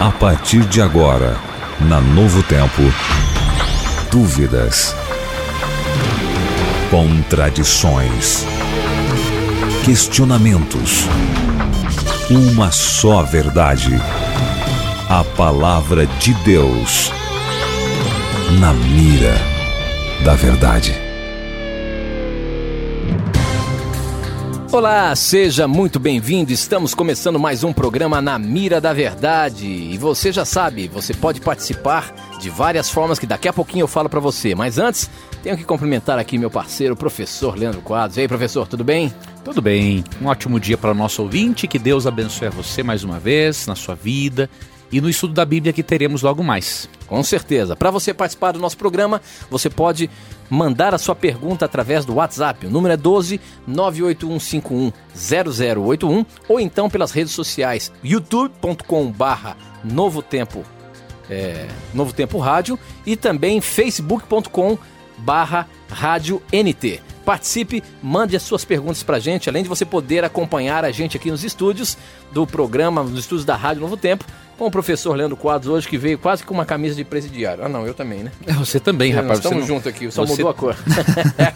A partir de agora, na Novo Tempo, dúvidas, contradições, questionamentos. Uma só verdade. A palavra de Deus. Na mira da verdade. Olá, seja muito bem-vindo. Estamos começando mais um programa Na Mira da Verdade. E você já sabe, você pode participar de várias formas que daqui a pouquinho eu falo para você. Mas antes, tenho que cumprimentar aqui meu parceiro, professor Leandro Quadros. E aí, professor, tudo bem? Tudo bem. Um ótimo dia para o nosso ouvinte. Que Deus abençoe a você mais uma vez na sua vida e no estudo da Bíblia que teremos logo mais. Com certeza. Para você participar do nosso programa, você pode mandar a sua pergunta através do WhatsApp. O número é 12 98151 0081 ou então pelas redes sociais youtube.com/barra Novo Tempo é, Novo Tempo Rádio e também facebook.com barra Rádio NT. Participe, mande as suas perguntas pra gente, além de você poder acompanhar a gente aqui nos estúdios do programa, nos estúdios da Rádio Novo Tempo com o professor Leandro Quadros hoje, que veio quase com uma camisa de presidiário. Ah, não, eu também, né? É, você também, rapaz. estamos não... juntos aqui, só você... mudou a cor.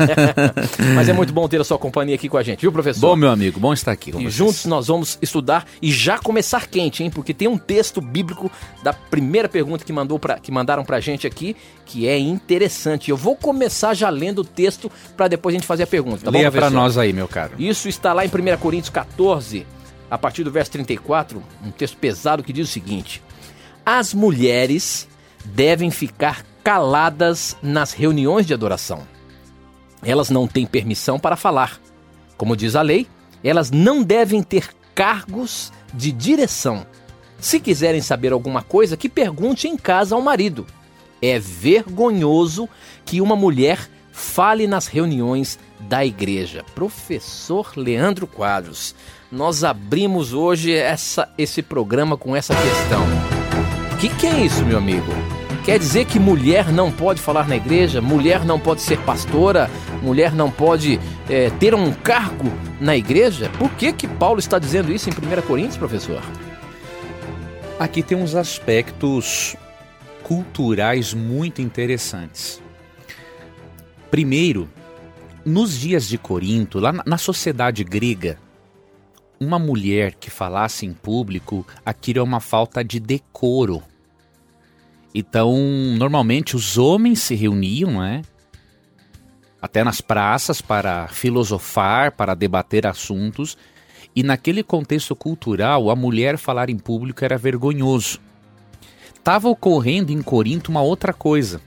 Mas é muito bom ter a sua companhia aqui com a gente, viu, professor? Bom, meu amigo, bom estar aqui com E vocês. juntos nós vamos estudar e já começar quente, hein? Porque tem um texto bíblico da primeira pergunta que, mandou pra, que mandaram pra gente aqui, que é interessante. Eu vou começar já lendo o texto para depois a gente fazer a pergunta, tá Leia para nós aí, meu caro. Isso está lá em 1 Coríntios 14, a partir do verso 34, um texto pesado que diz o seguinte: as mulheres devem ficar caladas nas reuniões de adoração. Elas não têm permissão para falar. Como diz a lei, elas não devem ter cargos de direção. Se quiserem saber alguma coisa, que pergunte em casa ao marido. É vergonhoso que uma mulher fale nas reuniões da igreja. Professor Leandro Quadros, nós abrimos hoje essa, esse programa com essa questão. O que, que é isso, meu amigo? Quer dizer que mulher não pode falar na igreja, mulher não pode ser pastora, mulher não pode é, ter um cargo na igreja? Por que, que Paulo está dizendo isso em 1 Coríntios, professor? Aqui tem uns aspectos culturais muito interessantes. Primeiro, nos dias de Corinto, lá na sociedade grega, uma mulher que falasse em público, aquilo é uma falta de decoro. Então, normalmente os homens se reuniam, né? Até nas praças para filosofar, para debater assuntos, e naquele contexto cultural, a mulher falar em público era vergonhoso. Estava ocorrendo em Corinto uma outra coisa.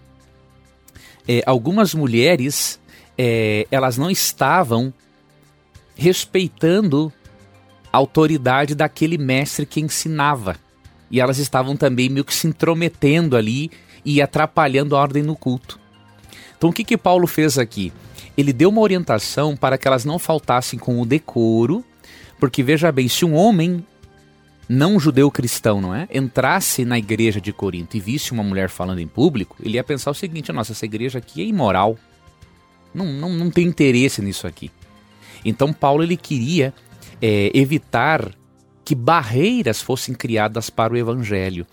É, algumas mulheres, é, elas não estavam respeitando autoridade daquele mestre que ensinava. E elas estavam também meio que se intrometendo ali e atrapalhando a ordem no culto. Então o que, que Paulo fez aqui? Ele deu uma orientação para que elas não faltassem com o decoro, porque veja bem, se um homem não judeu cristão, não é? Entrasse na igreja de Corinto e visse uma mulher falando em público, ele ia pensar o seguinte: nossa, essa igreja aqui é imoral. Não, não, não tem interesse nisso aqui. Então Paulo ele queria é, evitar que barreiras fossem criadas para o evangelho.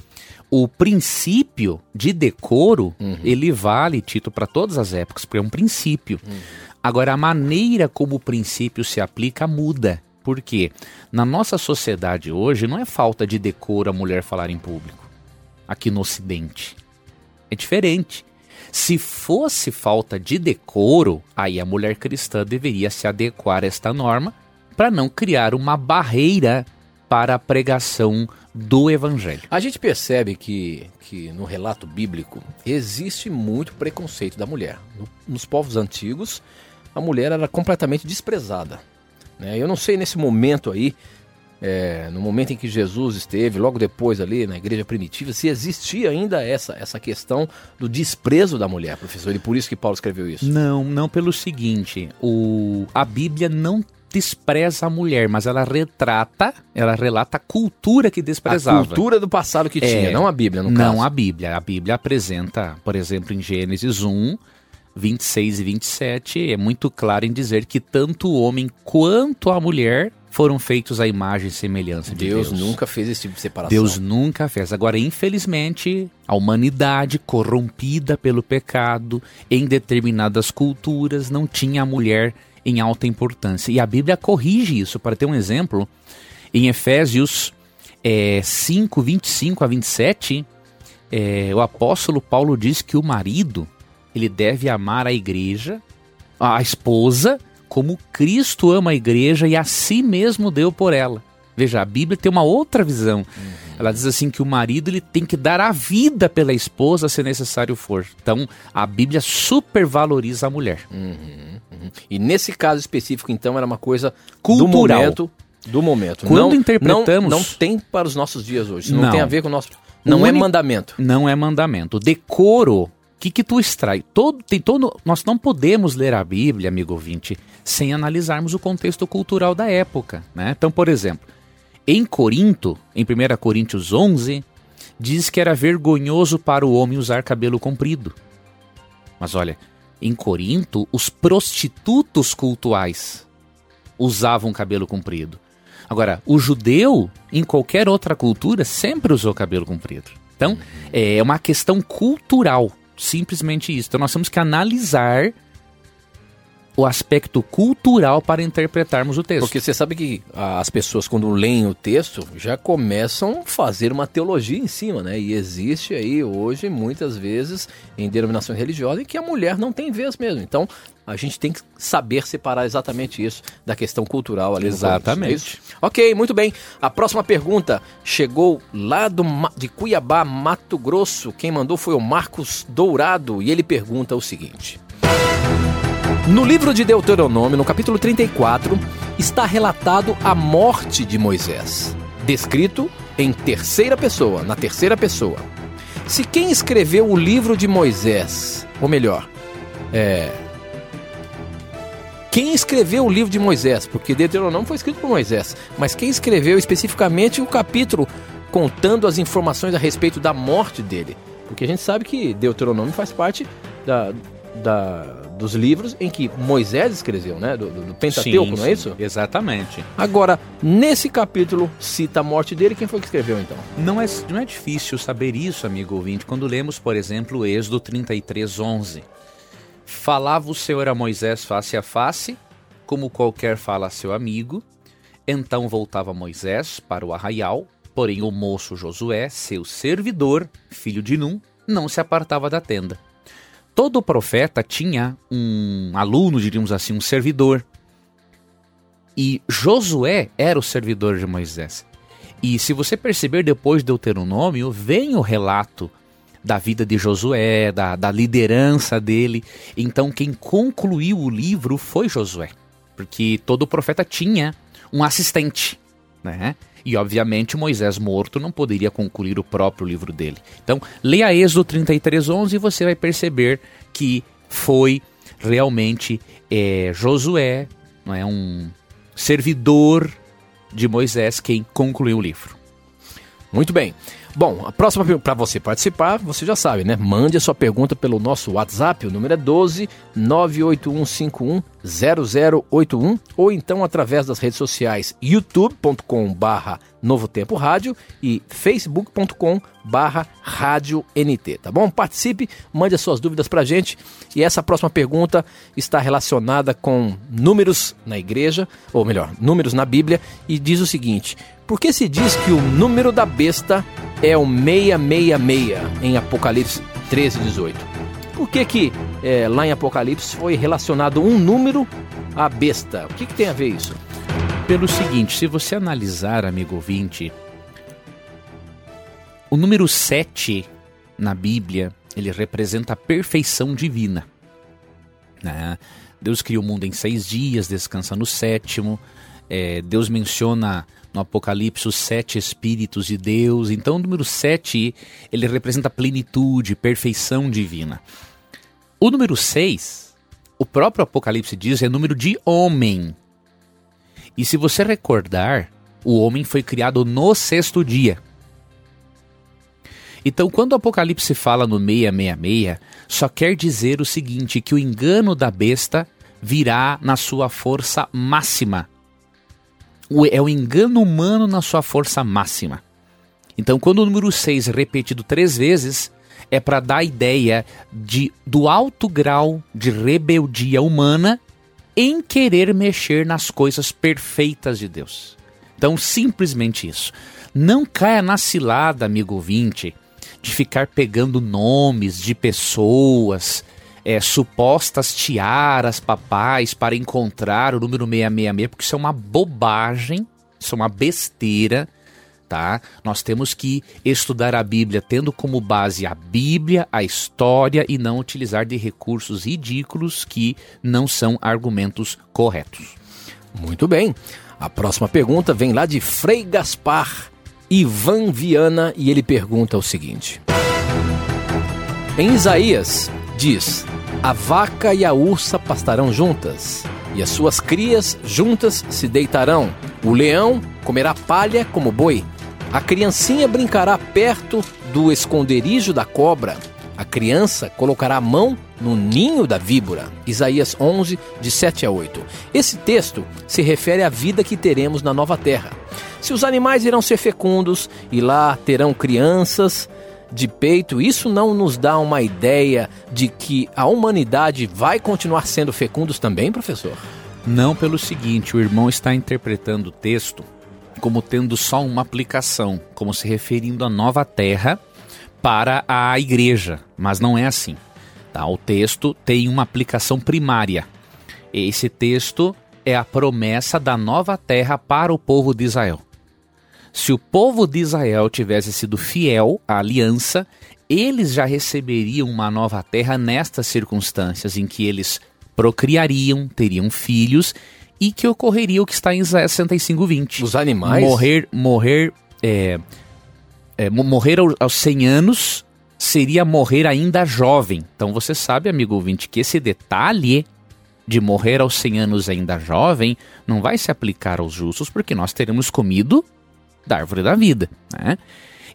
O princípio de decoro, uhum. ele vale, Tito, para todas as épocas, porque é um princípio. Uhum. Agora, a maneira como o princípio se aplica muda. Por quê? Na nossa sociedade hoje, não é falta de decoro a mulher falar em público. Aqui no Ocidente. É diferente. Se fosse falta de decoro, aí a mulher cristã deveria se adequar a esta norma para não criar uma barreira para a pregação do evangelho. A gente percebe que, que no relato bíblico existe muito preconceito da mulher. No, nos povos antigos, a mulher era completamente desprezada. Né? Eu não sei nesse momento aí, é, no momento em que Jesus esteve, logo depois ali na igreja primitiva, se existia ainda essa, essa questão do desprezo da mulher, professor, e por isso que Paulo escreveu isso. Não, não pelo seguinte, o, a Bíblia não despreza a mulher, mas ela retrata, ela relata a cultura que desprezava. A cultura do passado que tinha, é, não a Bíblia, no não caso. a Bíblia. A Bíblia apresenta, por exemplo, em Gênesis 1, 26 e 27 é muito claro em dizer que tanto o homem quanto a mulher foram feitos à imagem e semelhança de Deus. Deus nunca fez esse tipo de separação. Deus nunca fez. Agora, infelizmente, a humanidade corrompida pelo pecado em determinadas culturas não tinha a mulher em alta importância. E a Bíblia corrige isso. Para ter um exemplo, em Efésios é, 5, 25 a 27, é, o apóstolo Paulo diz que o marido ele deve amar a igreja, a esposa, como Cristo ama a igreja e a si mesmo deu por ela. Veja, a Bíblia tem uma outra visão. Uhum. Ela diz assim que o marido ele tem que dar a vida pela esposa se necessário for. Então, a Bíblia supervaloriza a mulher. Uhum, uhum. E nesse caso específico, então, era uma coisa cultural. Do momento. Do momento. Quando não, interpretamos... Não, não tem para os nossos dias hoje. Não, não tem a ver com o nosso... Não é mandamento. Não é mandamento. Decoro que, que tu extrai? Todo, tem todo, nós não podemos ler a Bíblia, amigo ouvinte, sem analisarmos o contexto cultural da época. Né? Então, por exemplo, em Corinto, em 1 Coríntios 11, diz que era vergonhoso para o homem usar cabelo comprido. Mas olha, em Corinto, os prostitutos cultuais usavam cabelo comprido. Agora, o judeu, em qualquer outra cultura, sempre usou cabelo comprido. Então, é uma questão cultural. Simplesmente isso. Então nós temos que analisar o aspecto cultural para interpretarmos o texto. Porque você sabe que as pessoas, quando leem o texto, já começam a fazer uma teologia em cima, né? E existe aí hoje, muitas vezes, em denominações religiosas, em que a mulher não tem vez mesmo. Então, a gente tem que saber separar exatamente isso da questão cultural ali. Exatamente. É ok, muito bem. A próxima pergunta chegou lá do, de Cuiabá, Mato Grosso. Quem mandou foi o Marcos Dourado e ele pergunta o seguinte. No livro de Deuteronômio, no capítulo 34, está relatado a morte de Moisés, descrito em terceira pessoa, na terceira pessoa. Se quem escreveu o livro de Moisés, ou melhor, é, quem escreveu o livro de Moisés, porque Deuteronômio foi escrito por Moisés, mas quem escreveu especificamente o capítulo contando as informações a respeito da morte dele? Porque a gente sabe que Deuteronômio faz parte da, da, dos livros em que Moisés escreveu, né? Do, do Pentateuco, sim, não é isso? Exatamente. Agora, nesse capítulo, cita a morte dele. Quem foi que escreveu, então? Não é, não é difícil saber isso, amigo ouvinte, quando lemos, por exemplo, Êxodo 33, 11. Falava o Senhor a Moisés face a face, como qualquer fala a seu amigo. Então voltava Moisés para o arraial, porém o moço Josué, seu servidor, filho de Num, não se apartava da tenda todo profeta tinha um aluno, diríamos assim, um servidor. E Josué era o servidor de Moisés. E se você perceber depois do Deuteronômio, vem o relato da vida de Josué, da, da liderança dele. Então, quem concluiu o livro foi Josué, porque todo profeta tinha um assistente, né? E, obviamente, Moisés morto não poderia concluir o próprio livro dele. Então, leia Êxodo 33:11 e você vai perceber que foi realmente é, Josué, não é um servidor de Moisés quem concluiu o livro. Muito bem. Bom, a próxima para você participar, você já sabe, né? Mande a sua pergunta pelo nosso WhatsApp, o número é 12 98151 0081 ou então através das redes sociais youtube.com/barra Novo Tempo Rádio e facebook.com barra Rádio NT, tá bom? Participe, mande as suas dúvidas pra gente e essa próxima pergunta está relacionada com números na igreja, ou melhor, números na Bíblia e diz o seguinte, por que se diz que o número da besta é o 666 em Apocalipse 13, 18? Por que que é, lá em Apocalipse foi relacionado um número à besta? O que, que tem a ver isso? pelo seguinte: se você analisar, amigo ouvinte, o número 7 na Bíblia ele representa a perfeição divina. Né? Deus criou o mundo em seis dias, descansa no sétimo. É, Deus menciona no Apocalipse os sete Espíritos de Deus. Então, o número 7 ele representa plenitude, perfeição divina. O número 6, o próprio Apocalipse diz, é número de homem. E se você recordar, o homem foi criado no sexto dia. Então, quando o Apocalipse fala no 666, só quer dizer o seguinte: que o engano da besta virá na sua força máxima. É o engano humano na sua força máxima. Então, quando o número 6 é repetido três vezes, é para dar a ideia de, do alto grau de rebeldia humana em querer mexer nas coisas perfeitas de Deus. Então, simplesmente isso. Não caia na cilada, amigo ouvinte, de ficar pegando nomes de pessoas, é, supostas tiaras papais para encontrar o número 666, porque isso é uma bobagem, isso é uma besteira tá? Nós temos que estudar a Bíblia tendo como base a Bíblia, a história e não utilizar de recursos ridículos que não são argumentos corretos. Muito bem. A próxima pergunta vem lá de Frei Gaspar, Ivan Viana, e ele pergunta o seguinte: Em Isaías diz: A vaca e a ursa pastarão juntas, e as suas crias juntas se deitarão. O leão comerá palha como boi, a criancinha brincará perto do esconderijo da cobra. A criança colocará a mão no ninho da víbora. Isaías 11, de 7 a 8. Esse texto se refere à vida que teremos na nova terra. Se os animais irão ser fecundos e lá terão crianças de peito, isso não nos dá uma ideia de que a humanidade vai continuar sendo fecundos também, professor? Não pelo seguinte, o irmão está interpretando o texto como tendo só uma aplicação, como se referindo à nova terra para a igreja, mas não é assim. Tá? O texto tem uma aplicação primária. Esse texto é a promessa da nova terra para o povo de Israel. Se o povo de Israel tivesse sido fiel à aliança, eles já receberiam uma nova terra nestas circunstâncias em que eles procriariam, teriam filhos e que ocorreria o que está em Isaías 65:20. Os animais morrer morrer é, é, morrer aos 100 anos seria morrer ainda jovem. Então você sabe, amigo ouvinte, que esse detalhe de morrer aos 100 anos ainda jovem não vai se aplicar aos justos porque nós teremos comido da árvore da vida, né?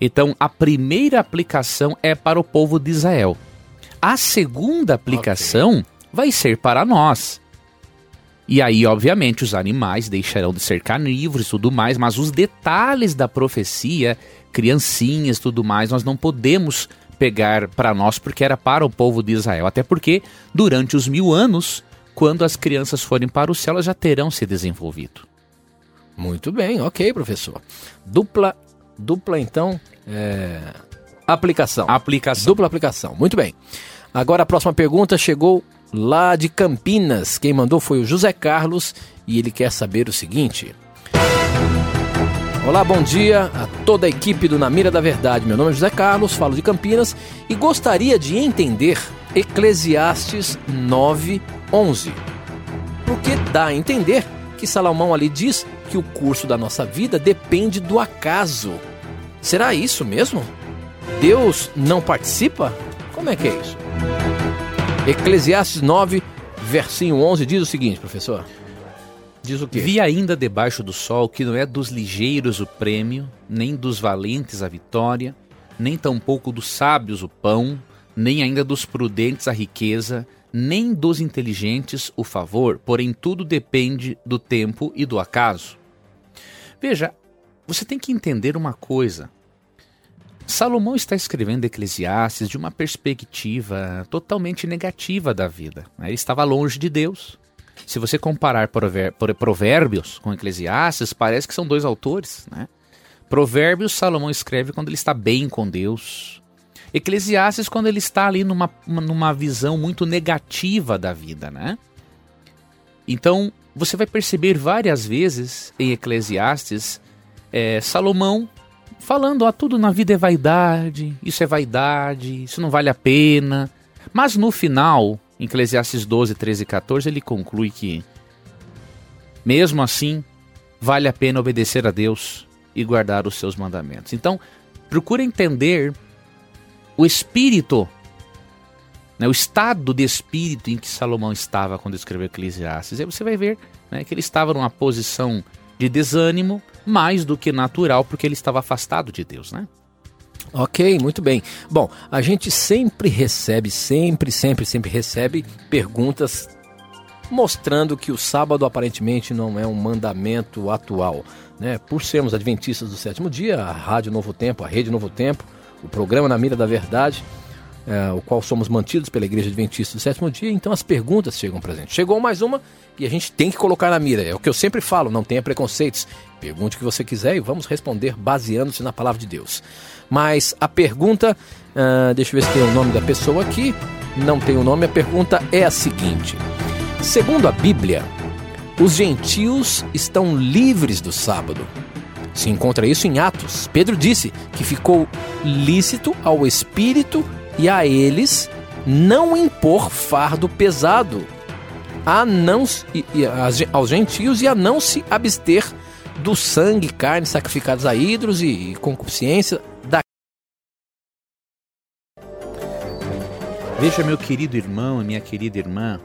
Então a primeira aplicação é para o povo de Israel. A segunda aplicação okay. vai ser para nós. E aí, obviamente, os animais deixarão de ser carnívoros e tudo mais, mas os detalhes da profecia, criancinhas e tudo mais, nós não podemos pegar para nós porque era para o povo de Israel. Até porque, durante os mil anos, quando as crianças forem para o céu, elas já terão se desenvolvido. Muito bem, ok, professor. Dupla, dupla então, é... aplicação. Aplicação. Dupla aplicação. Muito bem. Agora a próxima pergunta chegou lá de Campinas. Quem mandou foi o José Carlos e ele quer saber o seguinte. Olá, bom dia a toda a equipe do Na Mira da Verdade. Meu nome é José Carlos, falo de Campinas e gostaria de entender Eclesiastes 9:11. Porque dá a entender que Salomão ali diz que o curso da nossa vida depende do acaso. Será isso mesmo? Deus não participa? Como é que é isso? Eclesiastes 9, versinho 11 diz o seguinte, professor. Diz o quê? Vi ainda debaixo do sol que não é dos ligeiros o prêmio, nem dos valentes a vitória, nem tampouco dos sábios o pão, nem ainda dos prudentes a riqueza, nem dos inteligentes o favor, porém tudo depende do tempo e do acaso. Veja, você tem que entender uma coisa. Salomão está escrevendo Eclesiastes de uma perspectiva totalmente negativa da vida. Né? Ele estava longe de Deus. Se você comparar Provérbios com Eclesiastes, parece que são dois autores. Né? Provérbios, Salomão escreve quando ele está bem com Deus. Eclesiastes, quando ele está ali numa, numa visão muito negativa da vida. Né? Então, você vai perceber várias vezes em Eclesiastes é, Salomão falando, ó, tudo na vida é vaidade, isso é vaidade, isso não vale a pena. Mas no final, em Eclesiastes 12, 13 e 14, ele conclui que, mesmo assim, vale a pena obedecer a Deus e guardar os seus mandamentos. Então, procura entender o espírito, né, o estado de espírito em que Salomão estava quando escreveu Eclesiastes. Aí você vai ver né, que ele estava numa posição de desânimo, mais do que natural, porque ele estava afastado de Deus, né? Ok, muito bem. Bom, a gente sempre recebe, sempre, sempre, sempre recebe perguntas mostrando que o sábado aparentemente não é um mandamento atual. Né? Por sermos adventistas do sétimo dia, a Rádio Novo Tempo, a Rede Novo Tempo, o programa Na Mira da Verdade, é, o qual somos mantidos pela Igreja Adventista do sétimo dia, então as perguntas chegam para gente. Chegou mais uma e a gente tem que colocar na mira. É o que eu sempre falo, não tenha preconceitos. Pergunte o que você quiser e vamos responder baseando-se na palavra de Deus. Mas a pergunta, uh, deixa eu ver se tem o nome da pessoa aqui. Não tem o nome, a pergunta é a seguinte. Segundo a Bíblia, os gentios estão livres do sábado. Se encontra isso em Atos. Pedro disse que ficou lícito ao espírito e a eles não impor fardo pesado a não e, e, aos gentios e a não se abster do sangue carne sacrificados a ídolos e, e concupiscência da Veja, meu querido irmão e minha querida irmã,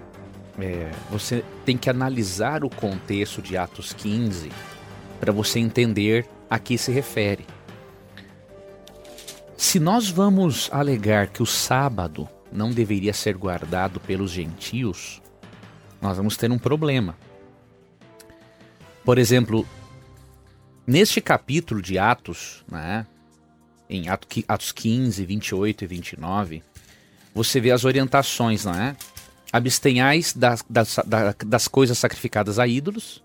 é, você tem que analisar o contexto de Atos 15 para você entender a que se refere. Se nós vamos alegar que o sábado não deveria ser guardado pelos gentios, nós vamos ter um problema. Por exemplo, neste capítulo de Atos, né, em Atos 15, 28 e 29, você vê as orientações, né? Abstenhais das, das, das coisas sacrificadas a ídolos,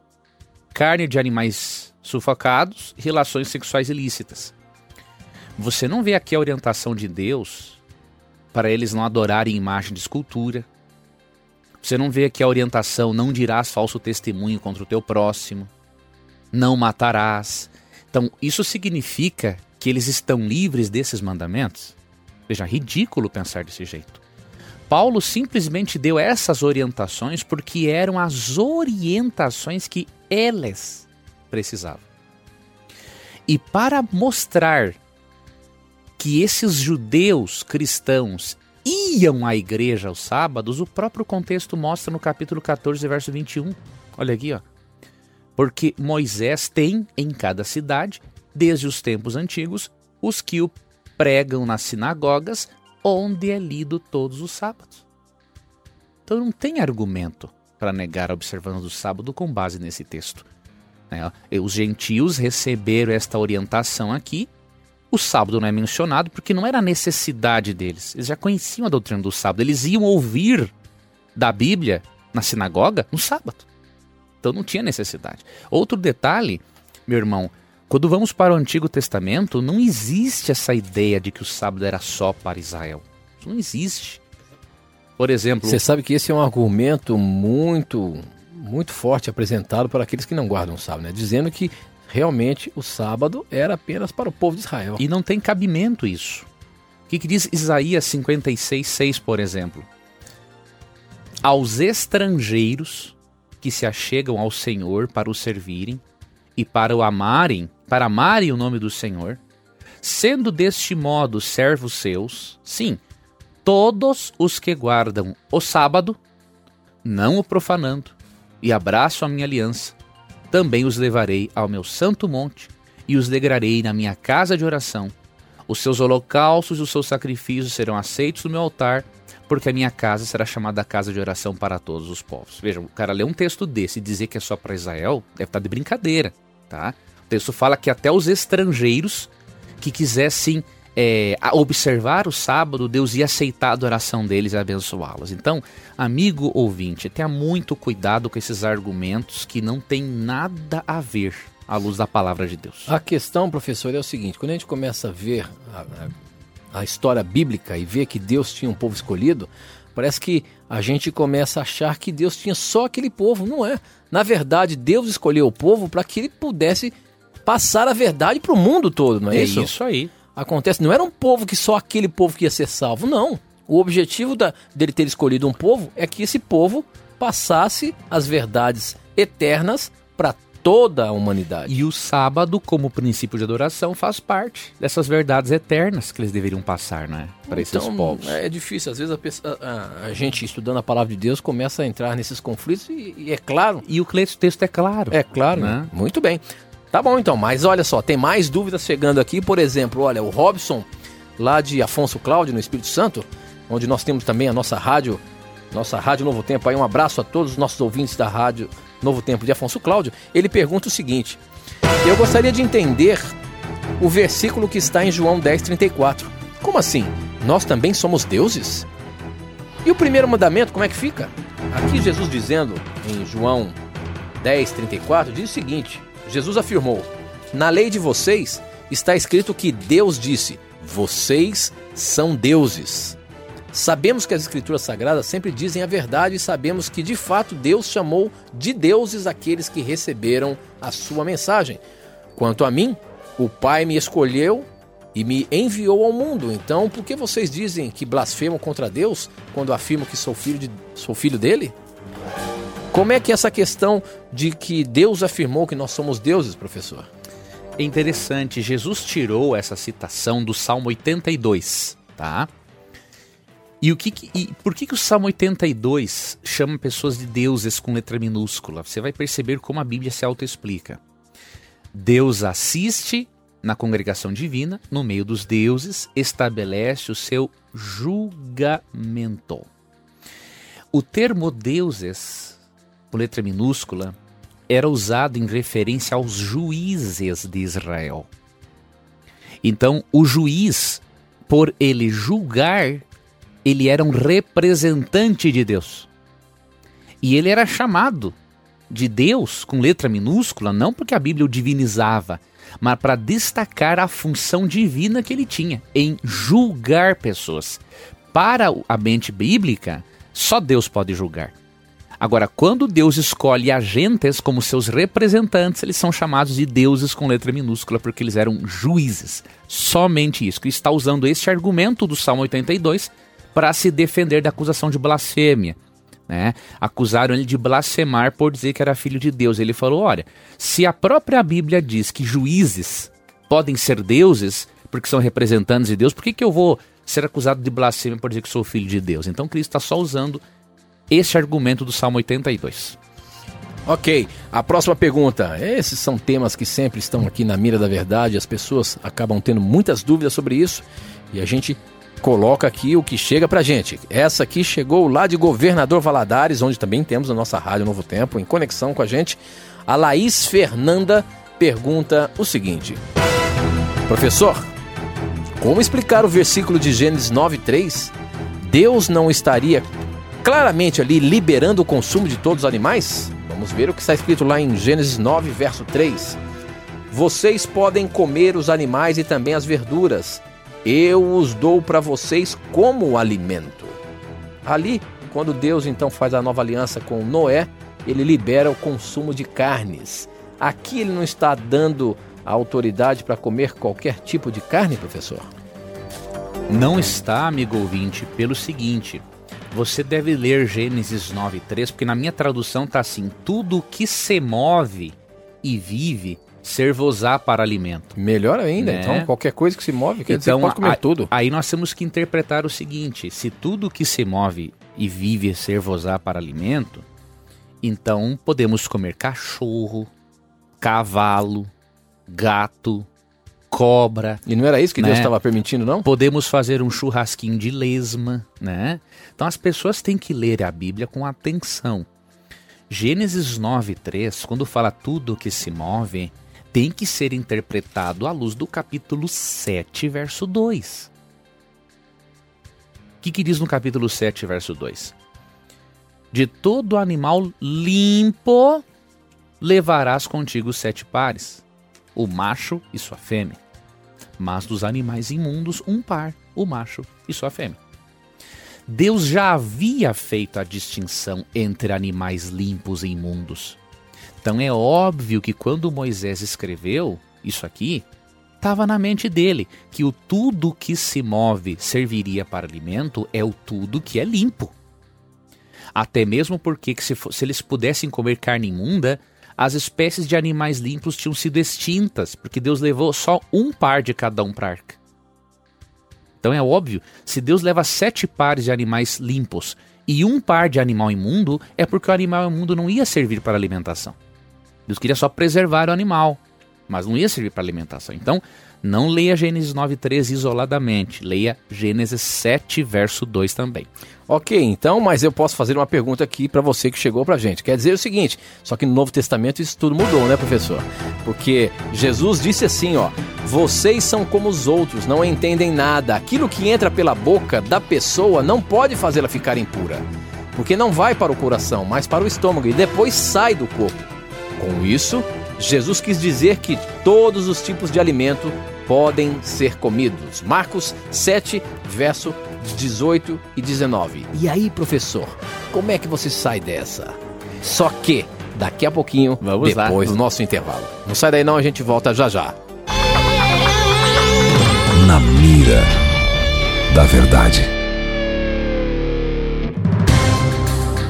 carne de animais sufocados relações sexuais ilícitas. Você não vê aqui a orientação de Deus para eles não adorarem imagem de escultura. Você não vê aqui a orientação não dirás falso testemunho contra o teu próximo, não matarás. Então, isso significa que eles estão livres desses mandamentos? Veja, ridículo pensar desse jeito. Paulo simplesmente deu essas orientações porque eram as orientações que eles precisavam. E para mostrar que esses judeus cristãos iam à igreja aos sábados, o próprio contexto mostra no capítulo 14, verso 21. Olha aqui, ó. Porque Moisés tem em cada cidade, desde os tempos antigos, os que o pregam nas sinagogas onde é lido todos os sábados. Então não tem argumento para negar a observância do sábado com base nesse texto. É, os gentios receberam esta orientação aqui. O sábado não é mencionado porque não era necessidade deles. Eles já conheciam a doutrina do sábado. Eles iam ouvir da Bíblia na sinagoga no sábado. Então não tinha necessidade. Outro detalhe, meu irmão, quando vamos para o Antigo Testamento, não existe essa ideia de que o sábado era só para Israel. Isso não existe. Por exemplo. Você sabe que esse é um argumento muito, muito forte apresentado por aqueles que não guardam o sábado, né? Dizendo que realmente o sábado era apenas para o povo de Israel. E não tem cabimento isso. O que, que diz Isaías 56, 6, por exemplo? Aos estrangeiros que se achegam ao Senhor para o servirem e para o amarem, para amarem o nome do Senhor, sendo deste modo servos seus, sim, todos os que guardam o sábado, não o profanando, e abraço a minha aliança, também os levarei ao meu santo monte e os degrarei na minha casa de oração. Os seus holocaustos e os seus sacrifícios serão aceitos no meu altar, porque a minha casa será chamada casa de oração para todos os povos. Vejam, o cara ler um texto desse e dizer que é só para Israel, deve estar de brincadeira. Tá? Texto fala que até os estrangeiros que quisessem é, observar o sábado, Deus ia aceitar a adoração deles e abençoá-los. Então, amigo ouvinte, tenha muito cuidado com esses argumentos que não têm nada a ver à luz da palavra de Deus. A questão, professor, é o seguinte: quando a gente começa a ver a, a, a história bíblica e ver que Deus tinha um povo escolhido, parece que a gente começa a achar que Deus tinha só aquele povo. Não é. Na verdade, Deus escolheu o povo para que ele pudesse passar a verdade para o mundo todo, não é, é isso? É isso aí. Acontece, não era um povo que só aquele povo que ia ser salvo, não. O objetivo da, dele ter escolhido um povo é que esse povo passasse as verdades eternas para toda a humanidade. E o sábado, como princípio de adoração, faz parte dessas verdades eternas que eles deveriam passar, né? Para então, esses povos. É difícil, às vezes a, a, a, gente estudando a palavra de Deus começa a entrar nesses conflitos e, e é claro. E o texto é claro. É claro, né? Muito bem. Tá bom então, mas olha só, tem mais dúvidas chegando aqui. Por exemplo, olha, o Robson lá de Afonso Cláudio, no Espírito Santo, onde nós temos também a nossa rádio, nossa Rádio Novo Tempo. Aí um abraço a todos os nossos ouvintes da Rádio Novo Tempo de Afonso Cláudio. Ele pergunta o seguinte: Eu gostaria de entender o versículo que está em João 10:34. Como assim? Nós também somos deuses? E o primeiro mandamento, como é que fica? Aqui Jesus dizendo em João 10:34 diz o seguinte: Jesus afirmou: Na lei de vocês está escrito que Deus disse: Vocês são deuses. Sabemos que as Escrituras Sagradas sempre dizem a verdade e sabemos que de fato Deus chamou de deuses aqueles que receberam a sua mensagem. Quanto a mim, o Pai me escolheu e me enviou ao mundo. Então, por que vocês dizem que blasfemam contra Deus quando afirmam que sou filho, de, sou filho dele? Como é que essa questão de que Deus afirmou que nós somos deuses, professor? É interessante, Jesus tirou essa citação do Salmo 82, tá? E, o que, e por que, que o Salmo 82 chama pessoas de deuses com letra minúscula? Você vai perceber como a Bíblia se autoexplica. Deus assiste na congregação divina, no meio dos deuses, estabelece o seu julgamento. O termo deuses, com letra minúscula, era usado em referência aos juízes de Israel. Então, o juiz, por ele julgar ele era um representante de Deus. E ele era chamado de Deus com letra minúscula, não porque a Bíblia o divinizava, mas para destacar a função divina que ele tinha em julgar pessoas. Para a mente bíblica, só Deus pode julgar. Agora, quando Deus escolhe agentes como seus representantes, eles são chamados de deuses com letra minúscula, porque eles eram juízes. Somente isso. E está usando este argumento do Salmo 82 para se defender da acusação de blasfêmia. Né? Acusaram ele de blasfemar por dizer que era filho de Deus. Ele falou: olha, se a própria Bíblia diz que juízes podem ser deuses, porque são representantes de Deus, por que, que eu vou ser acusado de blasfêmia por dizer que sou filho de Deus? Então Cristo está só usando esse argumento do Salmo 82. Ok, a próxima pergunta. Esses são temas que sempre estão aqui na mira da verdade, as pessoas acabam tendo muitas dúvidas sobre isso e a gente coloca aqui o que chega pra gente. Essa aqui chegou lá de Governador Valadares, onde também temos a nossa Rádio Novo Tempo em conexão com a gente. A Laís Fernanda pergunta o seguinte: Professor, como explicar o versículo de Gênesis 9:3? Deus não estaria claramente ali liberando o consumo de todos os animais? Vamos ver o que está escrito lá em Gênesis 9, verso 3. Vocês podem comer os animais e também as verduras, eu os dou para vocês como alimento. Ali, quando Deus então faz a nova aliança com Noé, ele libera o consumo de carnes. Aqui ele não está dando a autoridade para comer qualquer tipo de carne, professor? Não está, amigo ouvinte, pelo seguinte. Você deve ler Gênesis 9:3, porque na minha tradução está assim: tudo que se move e vive servosá para alimento. Melhor ainda, né? então qualquer coisa que se move, quer então, dizer, pode comer a, tudo. Aí nós temos que interpretar o seguinte, se tudo que se move e vive servosá para alimento, então podemos comer cachorro, cavalo, gato, cobra. E não era isso que né? Deus estava permitindo, não? Podemos fazer um churrasquinho de lesma, né? Então as pessoas têm que ler a Bíblia com atenção. Gênesis 9:3, quando fala tudo que se move, tem que ser interpretado à luz do capítulo 7, verso 2. O que, que diz no capítulo 7, verso 2? De todo animal limpo levarás contigo sete pares, o macho e sua fêmea. Mas dos animais imundos, um par, o macho e sua fêmea. Deus já havia feito a distinção entre animais limpos e imundos. Então é óbvio que quando Moisés escreveu isso aqui, estava na mente dele que o tudo que se move serviria para alimento é o tudo que é limpo. Até mesmo porque se, se eles pudessem comer carne imunda, as espécies de animais limpos tinham sido extintas, porque Deus levou só um par de cada um para a arca. Então é óbvio, se Deus leva sete pares de animais limpos e um par de animal imundo, é porque o animal imundo não ia servir para alimentação. Deus queria só preservar o animal, mas não ia servir para alimentação. Então, Não leia Gênesis 9:3 isoladamente, leia Gênesis 7 verso 2 também. Ok, então, mas eu posso fazer uma pergunta aqui para você que chegou pra gente. Quer dizer o seguinte, só que no Novo Testamento isso tudo mudou, né, professor? Porque Jesus disse assim, ó: "Vocês são como os outros, não entendem nada. Aquilo que entra pela boca da pessoa não pode fazê-la ficar impura, porque não vai para o coração, mas para o estômago e depois sai do corpo. Com isso, Jesus quis dizer que todos os tipos de alimento podem ser comidos. Marcos 7, verso 18 e 19. E aí, professor, como é que você sai dessa? Só que daqui a pouquinho, Vamos lá. depois do nosso intervalo. Não sai daí não, a gente volta já já. Na mira da verdade.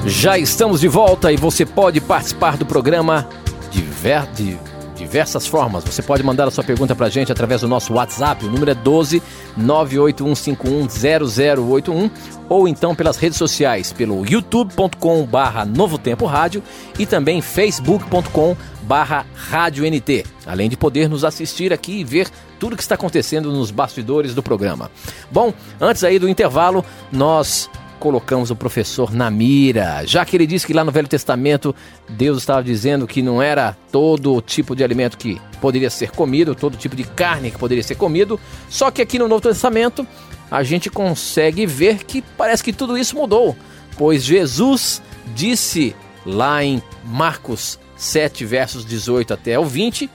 Já estamos de volta e você pode participar do programa diver- de diversas formas. Você pode mandar a sua pergunta pra gente através do nosso WhatsApp, o número é 12 981510081 ou então pelas redes sociais, pelo youtube.com barra Novo Tempo Rádio e também facebook.com barra Rádio NT, além de poder nos assistir aqui e ver tudo que está acontecendo nos bastidores do programa. Bom, antes aí do intervalo, nós colocamos o professor na mira, já que ele disse que lá no Velho Testamento Deus estava dizendo que não era todo tipo de alimento que poderia ser comido, todo tipo de carne que poderia ser comido, só que aqui no Novo Testamento a gente consegue ver que parece que tudo isso mudou, pois Jesus disse lá em Marcos 7, versos 18 até o 20,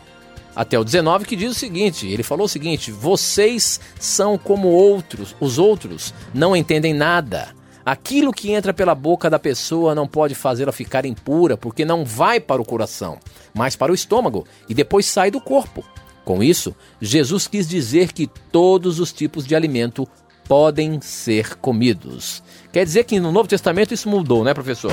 até o 19, que diz o seguinte: ele falou o seguinte: vocês são como outros, os outros não entendem nada. Aquilo que entra pela boca da pessoa não pode fazê-la ficar impura, porque não vai para o coração, mas para o estômago e depois sai do corpo. Com isso, Jesus quis dizer que todos os tipos de alimento podem ser comidos. Quer dizer que no Novo Testamento isso mudou, né, professor?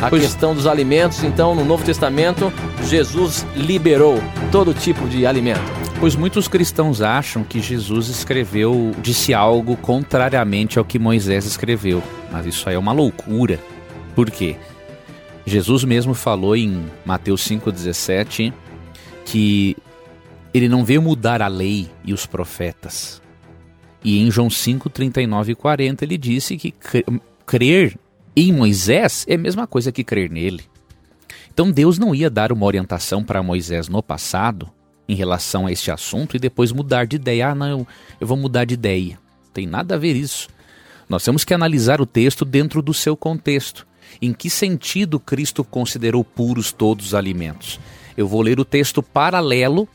A Pois- questão dos alimentos, então, no Novo Testamento, Jesus liberou todo tipo de alimento. Pois muitos cristãos acham que Jesus escreveu, disse algo contrariamente ao que Moisés escreveu. Mas isso aí é uma loucura. Por quê? Jesus mesmo falou em Mateus 5,17 que ele não veio mudar a lei e os profetas. E em João 5, 39 e 40 ele disse que cre- crer em Moisés é a mesma coisa que crer nele. Então Deus não ia dar uma orientação para Moisés no passado em relação a este assunto e depois mudar de ideia. Ah, não, eu, vou mudar de ideia. Tem nada a ver isso. Nós temos que analisar o texto dentro do seu contexto. Em que sentido Cristo considerou puros todos os alimentos? Eu vou ler o texto paralelo,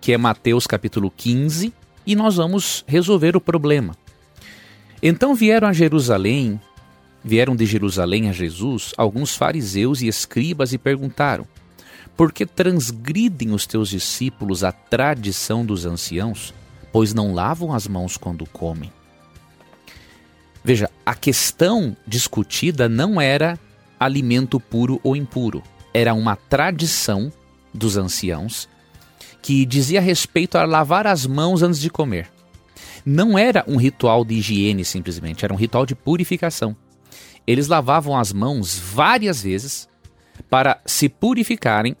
que é Mateus capítulo 15, e nós vamos resolver o problema. Então vieram a Jerusalém, vieram de Jerusalém a Jesus alguns fariseus e escribas e perguntaram: Por que transgridem os teus discípulos a tradição dos anciãos, pois não lavam as mãos quando comem? Veja, a questão discutida não era alimento puro ou impuro, era uma tradição dos anciãos que dizia respeito a lavar as mãos antes de comer. Não era um ritual de higiene simplesmente, era um ritual de purificação. Eles lavavam as mãos várias vezes para se purificarem,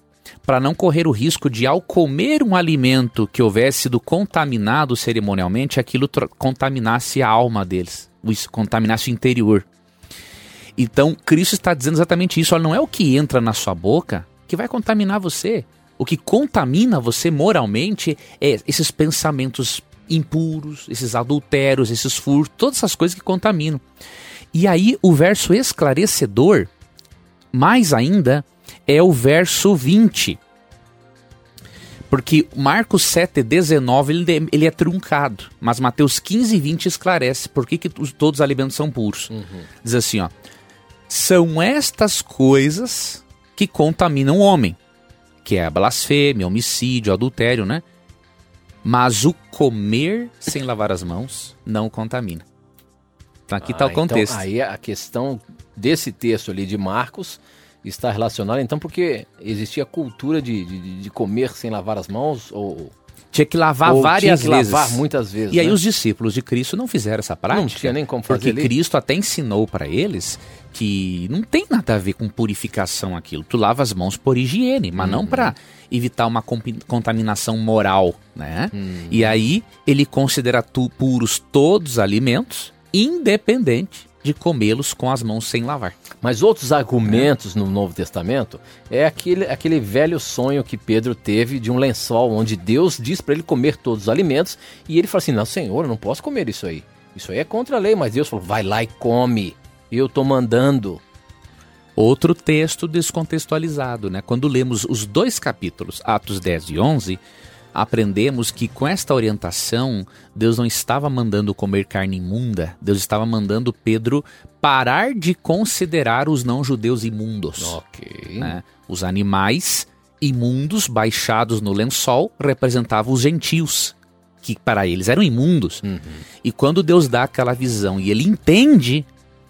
para não correr o risco de, ao comer um alimento que houvesse sido contaminado cerimonialmente, aquilo contaminasse a alma deles, contaminasse o interior. Então, Cristo está dizendo exatamente isso. Olha, não é o que entra na sua boca que vai contaminar você. O que contamina você moralmente é esses pensamentos impuros, esses adultérios, esses furtos, todas essas coisas que contaminam. E aí, o verso esclarecedor, mais ainda, é o verso 20. Porque Marcos 7, 19, ele, ele é truncado. Mas Mateus 15, 20 esclarece por que, que os- todos os alimentos são puros. Diz assim, ó. São estas coisas que contaminam o homem. Que é a blasfêmia, homicídio, adultério, né? Mas o comer sem lavar as mãos não contamina. Então aqui está Ah, o contexto. Então, aí a questão desse texto ali de Marcos está relacionada, então, porque existia a cultura de, de, de comer sem lavar as mãos, ou Tinha que lavar Ou várias tinha que vezes. lavar muitas vezes. E aí né? os discípulos de Cristo não fizeram essa prática. Não tinha nem como fazer Porque ali. Cristo até ensinou para eles que não tem nada a ver com purificação aquilo. Tu lava as mãos por higiene, mas Uhum. não para evitar uma contaminação moral, né? Uhum. E aí ele considera tu puros todos os alimentos, independente de comê-los com as mãos sem lavar. Mas outros argumentos no Novo Testamento é aquele, aquele velho sonho que Pedro teve de um lençol onde Deus diz para ele comer todos os alimentos e ele fala assim: Não, Senhor, eu não posso comer isso aí. Isso aí é contra a lei. Mas Deus falou: Vai lá e come. Eu tô mandando. Outro texto descontextualizado, né? Quando lemos os dois capítulos, Atos 10 e 11, aprendemos que com esta orientação, Deus não estava mandando comer carne imunda, Deus estava mandando Pedro parar de considerar os não-judeus imundos. Ok. né? Os animais imundos baixados no lençol representavam os gentios, que para eles eram imundos. E quando Deus dá aquela visão e ele entende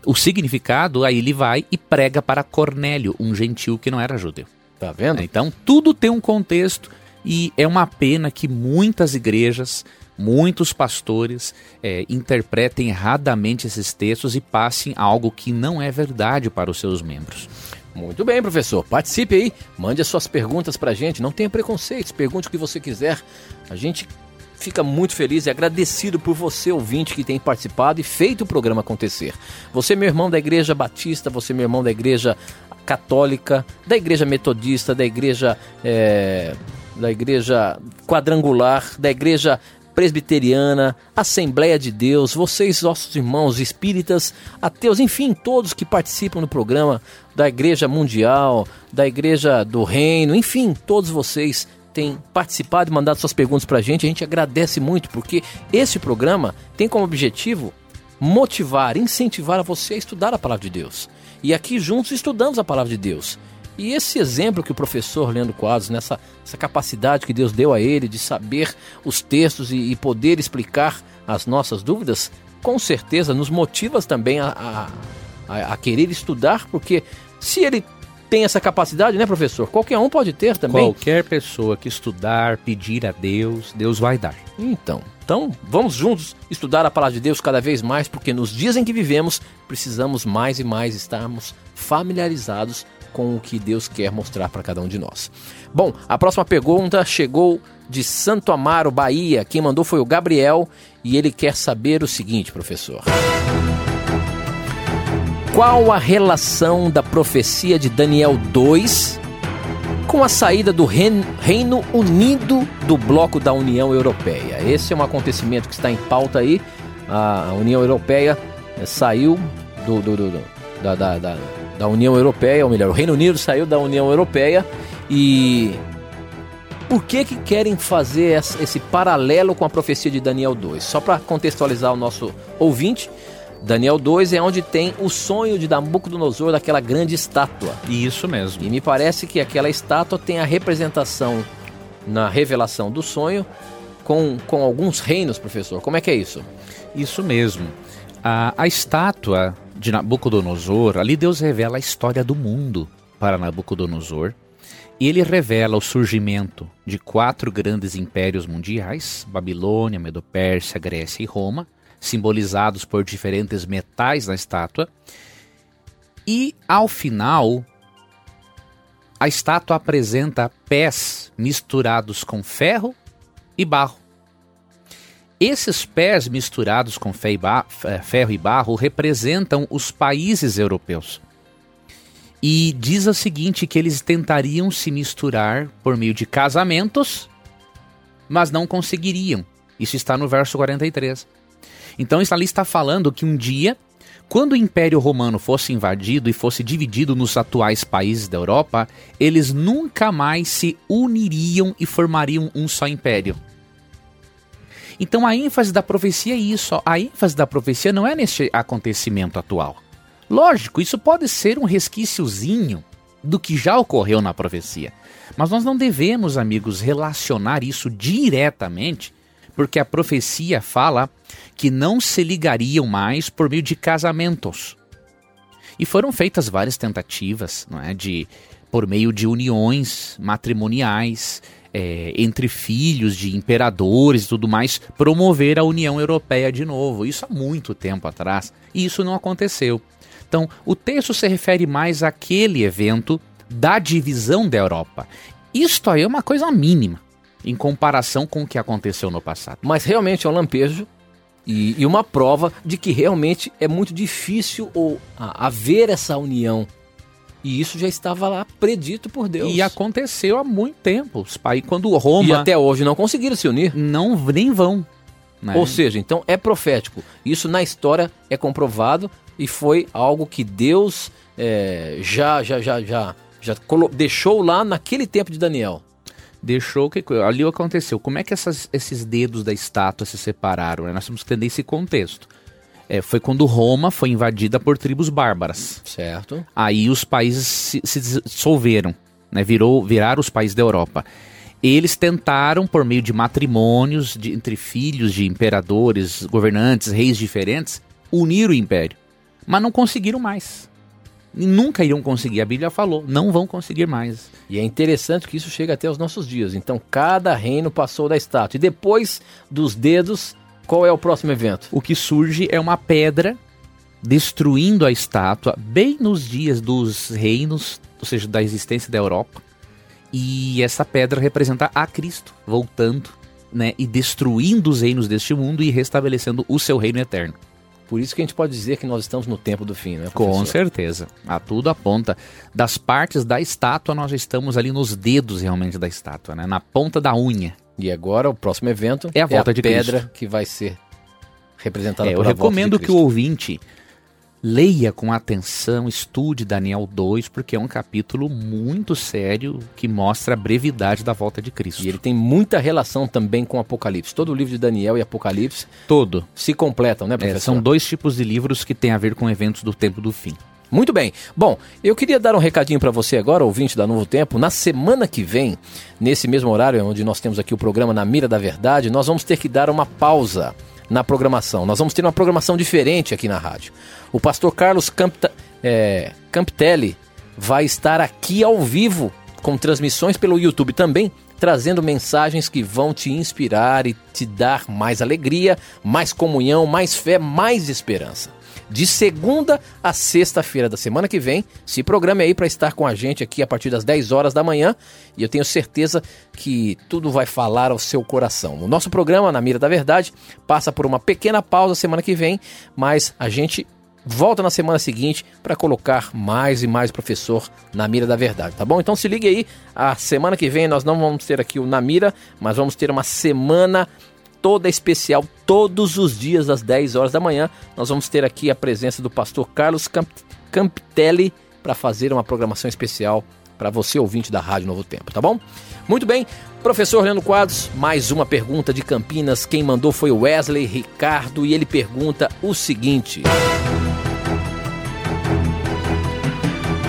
o significado, aí ele vai e prega para Cornélio, um gentil que não era judeu. Tá vendo? Então, tudo tem um contexto e é uma pena que muitas igrejas, muitos pastores eh, interpretem erradamente esses textos e passem algo que não é verdade para os seus membros. Muito bem, professor. Participe aí. Mande as suas perguntas pra gente. Não tenha preconceitos. Pergunte o que você quiser. A gente fica muito feliz e agradecido por você, ouvinte, que tem participado e feito o programa acontecer. Você, meu irmão da Igreja Batista, você, meu irmão da Igreja Católica, da Igreja Metodista, da Igreja. eh, da Igreja Quadrangular, da Igreja presbiteriana, Assembleia de Deus, vocês, nossos irmãos espíritas, ateus, enfim, todos que participam do programa da Igreja Mundial, da Igreja do Reino, enfim, todos vocês têm participado e mandado suas perguntas pra gente. A gente agradece muito porque esse programa tem como objetivo motivar, incentivar a você a estudar a palavra de Deus. E aqui juntos estudamos a palavra de Deus. E esse exemplo que o professor Leandro Quadros, nessa essa capacidade que Deus deu a ele de saber os textos e, e poder explicar as nossas dúvidas, com certeza nos motiva também a, a, a- a querer estudar, porque se ele tem essa capacidade, né, professor? Qualquer um pode ter também. Qualquer pessoa que estudar, pedir a Deus, Deus vai dar. Então, então, vamos juntos estudar a palavra de Deus cada vez mais, porque nos dias em que vivemos, precisamos mais e mais estarmos familiarizados com o que Deus quer mostrar para cada um de nós. Bom, a próxima pergunta chegou de Santo Amaro, Bahia. Quem mandou foi o Gabriel e ele quer saber o seguinte, professor. Qual a relação da profecia de Daniel 2 com a saída do Reino Unido do bloco da União Europeia. Esse é um acontecimento que está em pauta aí. A União Europeia eh, saiu do, do- do- do- da, da- da- da União Europeia, ou melhor, o Reino Unido saiu da União Europeia e por que que querem fazer esse paralelo com a profecia de Daniel 2? Só para contextualizar o nosso ouvinte, Daniel 2 é onde tem o sonho de Nabucodonosor daquela grande estátua. Isso mesmo. E me parece que aquela estátua tem a representação na revelação do sonho com, com alguns reinos, professor. Como é que é isso? Isso mesmo. A, a estátua de Nabucodonosor, ali Deus revela a história do mundo para Nabucodonosor. E ele revela o surgimento de quatro grandes impérios mundiais: Babilônia, Medopérsia, Grécia e Roma, simbolizados por diferentes metais na estátua. E ao final, a estátua apresenta pés misturados com ferro e barro. Esses pés misturados com e fe- ferro e barro representam os países europeus. E diz o seguinte que eles tentariam se misturar por meio de casamentos, mas não conseguiriam. Isso está no verso 43. Então isso ali está falando que um dia, quando o Império Romano fosse invadido e fosse dividido nos atuais países da Europa, eles nunca mais se uniriam e formariam um só império. Então a ênfase da profecia é isso. A ênfase da profecia não é neste acontecimento atual. Lógico, isso pode ser um resquíciozinho do que já ocorreu na profecia. Mas nós não devemos, amigos, relacionar isso diretamente, porque a profecia fala que não se ligariam mais por meio de casamentos. E foram feitas várias tentativas, não é, de por meio de uniões matrimoniais, é, entre filhos de imperadores e tudo mais, promover a União Europeia de novo. Isso há muito tempo atrás. E isso não aconteceu. Então, o texto se refere mais àquele evento da divisão da Europa. Isto aí é uma coisa mínima em comparação com o que aconteceu no passado. Mas realmente é um lampejo e, e uma prova de que realmente é muito difícil ou, a, haver essa união. E isso já estava lá predito por Deus. E aconteceu há muito tempo. Países, quando Roma. E até hoje não conseguiram se unir. Não, nem vão. Né? Ou seja, então é profético. Isso na história é comprovado e foi algo que Deus é, já, já, já, já, já deixou lá naquele tempo de Daniel deixou que ali aconteceu. Como é que essas, esses dedos da estátua se separaram? Né? Nós temos que entender esse contexto. É, foi quando Roma foi invadida por tribos bárbaras. Certo. Aí os países se, se dissolveram, né? Virou, viraram os países da Europa. Eles tentaram, por meio de matrimônios de, entre filhos de imperadores, governantes, reis diferentes, unir o império. Mas não conseguiram mais. E nunca iriam conseguir. A Bíblia falou, não vão conseguir mais. E é interessante que isso chega até os nossos dias. Então, cada reino passou da estátua. E depois dos dedos, qual é o próximo evento? O que surge é uma pedra destruindo a estátua bem nos dias dos reinos, ou seja, da existência da Europa. E essa pedra representa a Cristo voltando, né, e destruindo os reinos deste mundo e restabelecendo o seu reino eterno. Por isso que a gente pode dizer que nós estamos no tempo do fim, né? Professor? Com certeza. A tudo aponta. Das partes da estátua, nós já estamos ali nos dedos realmente da estátua, né? Na ponta da unha. E agora o próximo evento é a volta é a de pedra Cristo. que vai ser representada é, Eu recomendo que o ouvinte Leia com atenção, estude Daniel 2, porque é um capítulo muito sério que mostra a brevidade da volta de Cristo. E ele tem muita relação também com Apocalipse. Todo o livro de Daniel e Apocalipse todo se completam, né, professor? É, são dois tipos de livros que têm a ver com eventos do tempo do fim. Muito bem. Bom, eu queria dar um recadinho para você agora, ouvinte da Novo Tempo. Na semana que vem, nesse mesmo horário onde nós temos aqui o programa Na Mira da Verdade, nós vamos ter que dar uma pausa na programação. Nós vamos ter uma programação diferente aqui na rádio. O pastor Carlos Campta, é, Camptelli vai estar aqui ao vivo com transmissões pelo YouTube também, trazendo mensagens que vão te inspirar e te dar mais alegria, mais comunhão, mais fé, mais esperança de segunda a sexta-feira da semana que vem. Se programe aí para estar com a gente aqui a partir das 10 horas da manhã e eu tenho certeza que tudo vai falar ao seu coração. O nosso programa, Na Mira da Verdade, passa por uma pequena pausa semana que vem, mas a gente volta na semana seguinte para colocar mais e mais professor na mira da verdade, tá bom? Então se ligue aí, a semana que vem nós não vamos ter aqui o na mira, mas vamos ter uma semana toda especial, todos os dias às 10 horas da manhã. Nós vamos ter aqui a presença do pastor Carlos Camp Campitelli para fazer uma programação especial para você, ouvinte da Rádio Novo Tempo, tá bom? Muito bem, professor Leandro Quadros, mais uma pergunta de Campinas. Quem mandou foi o Wesley Ricardo e ele pergunta o seguinte: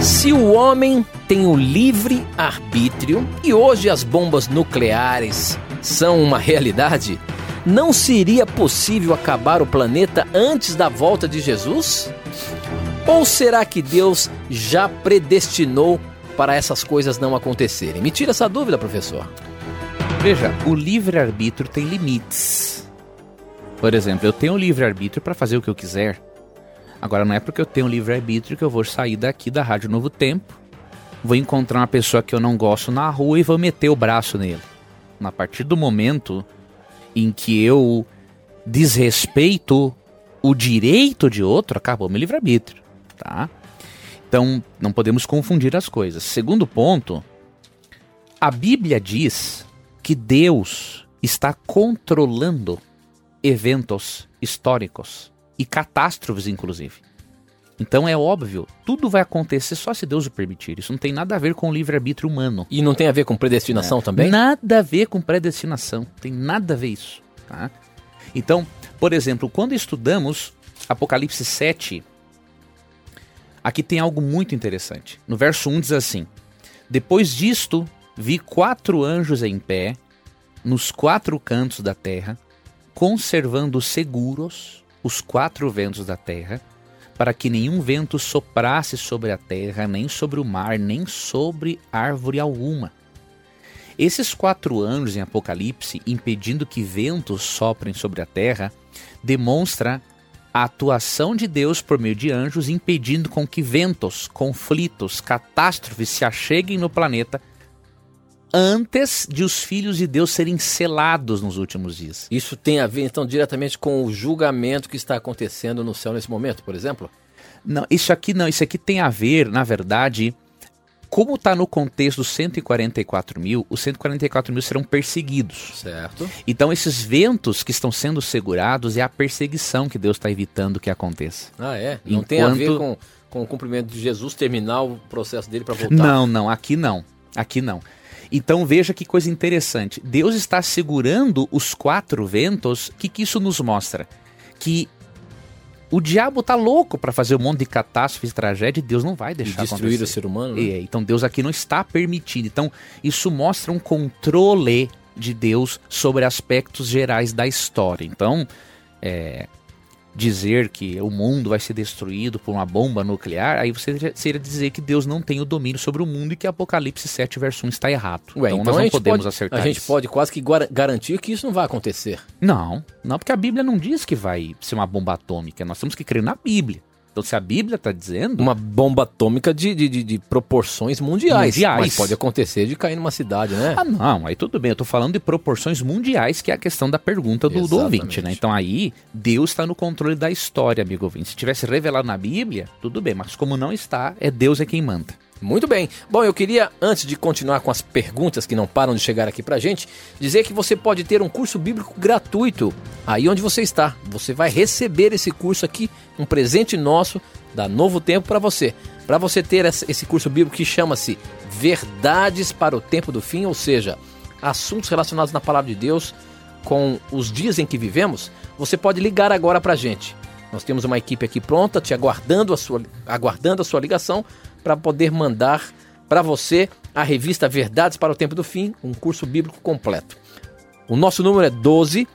Se o homem tem o livre arbítrio e hoje as bombas nucleares são uma realidade, não seria possível acabar o planeta antes da volta de Jesus? Ou será que Deus já predestinou para essas coisas não acontecerem? Me tira essa dúvida, professor. Veja, o livre-arbítrio tem limites. Por exemplo, eu tenho livre-arbítrio para fazer o que eu quiser. Agora, não é porque eu tenho livre-arbítrio que eu vou sair daqui da Rádio Novo Tempo, vou encontrar uma pessoa que eu não gosto na rua e vou meter o braço nele. A partir do momento em que eu desrespeito o direito de outro, acabou meu livre-arbítrio, tá? Então, não podemos confundir as coisas. Segundo ponto, a Bíblia diz que Deus está controlando eventos históricos e catástrofes, inclusive. Então é óbvio, tudo vai acontecer só se Deus o permitir. Isso não tem nada a ver com o livre-arbítrio humano. E não tem a ver com predestinação é. também? Nada a ver com predestinação. Tem nada a ver isso. Tá? Então, por exemplo, quando estudamos Apocalipse 7, aqui tem algo muito interessante. No verso 1 diz assim: Depois disto, vi quatro anjos em pé, nos quatro cantos da terra, conservando seguros os quatro ventos da terra para que nenhum vento soprasse sobre a terra, nem sobre o mar, nem sobre árvore alguma. Esses quatro anjos em Apocalipse, impedindo que ventos soprem sobre a terra, demonstra a atuação de Deus por meio de anjos, impedindo com que ventos, conflitos, catástrofes se acheguem no planeta antes de os filhos de Deus serem selados nos últimos dias. Isso tem a ver, então, diretamente com o julgamento que está acontecendo no céu nesse momento, por exemplo? Não, isso aqui não. Isso aqui tem a ver, na verdade, como está no contexto dos 144 mil, os 144 mil serão perseguidos. Certo. Então, esses ventos que estão sendo segurados é a perseguição que Deus está evitando que aconteça. Ah, é? Não Enquanto... tem a ver com, com o cumprimento de Jesus terminar o processo dele para voltar? Não, não, aqui não. Aqui não. Então veja que coisa interessante. Deus está segurando os quatro ventos. O que, que isso nos mostra? Que o diabo tá louco para fazer um monte de catástrofes, tragédia, e Deus não vai deixar e destruir acontecer. o ser humano. Né? É, então Deus aqui não está permitindo. Então isso mostra um controle de Deus sobre aspectos gerais da história. Então, é, dizer que o mundo vai ser destruído por uma bomba nuclear, aí você seria dizer que Deus não tem o domínio sobre o mundo e que Apocalipse 7, verso 1 está errado. Ué, então, então nós não podemos pode, acertar A gente isso. pode quase que garantir que isso não vai acontecer. Não, não, porque a Bíblia não diz que vai ser uma bomba atômica. Nós temos que crer na Bíblia. Então, se a Bíblia está dizendo. Uma bomba atômica de, de, de, proporções mundiais. mundiais. Mas pode acontecer de cair numa cidade, né? Ah, não, aí tudo bem. Eu estou falando de proporções mundiais, que é a questão da pergunta do, do ouvinte, né? Então aí, Deus está no controle da história, amigo ouvinte. Se tivesse revelado na Bíblia, tudo bem, mas como não está, é Deus é quem manda. Muito bem. Bom, eu queria, antes de continuar com as perguntas que não param de chegar aqui pra gente, dizer que você pode ter um curso bíblico gratuito aí onde você está. Você vai receber esse curso aqui, um presente nosso da Novo Tempo para você. Para você ter esse curso bíblico que chama-se Verdades para o Tempo do Fim, ou seja, assuntos relacionados na palavra de Deus com os dias em que vivemos, você pode ligar agora pra gente. Nós temos uma equipe aqui pronta, te aguardando a sua, aguardando a sua ligação para poder mandar para você a revista Verdades para o Tempo do Fim, um curso bíblico completo. O nosso número é 12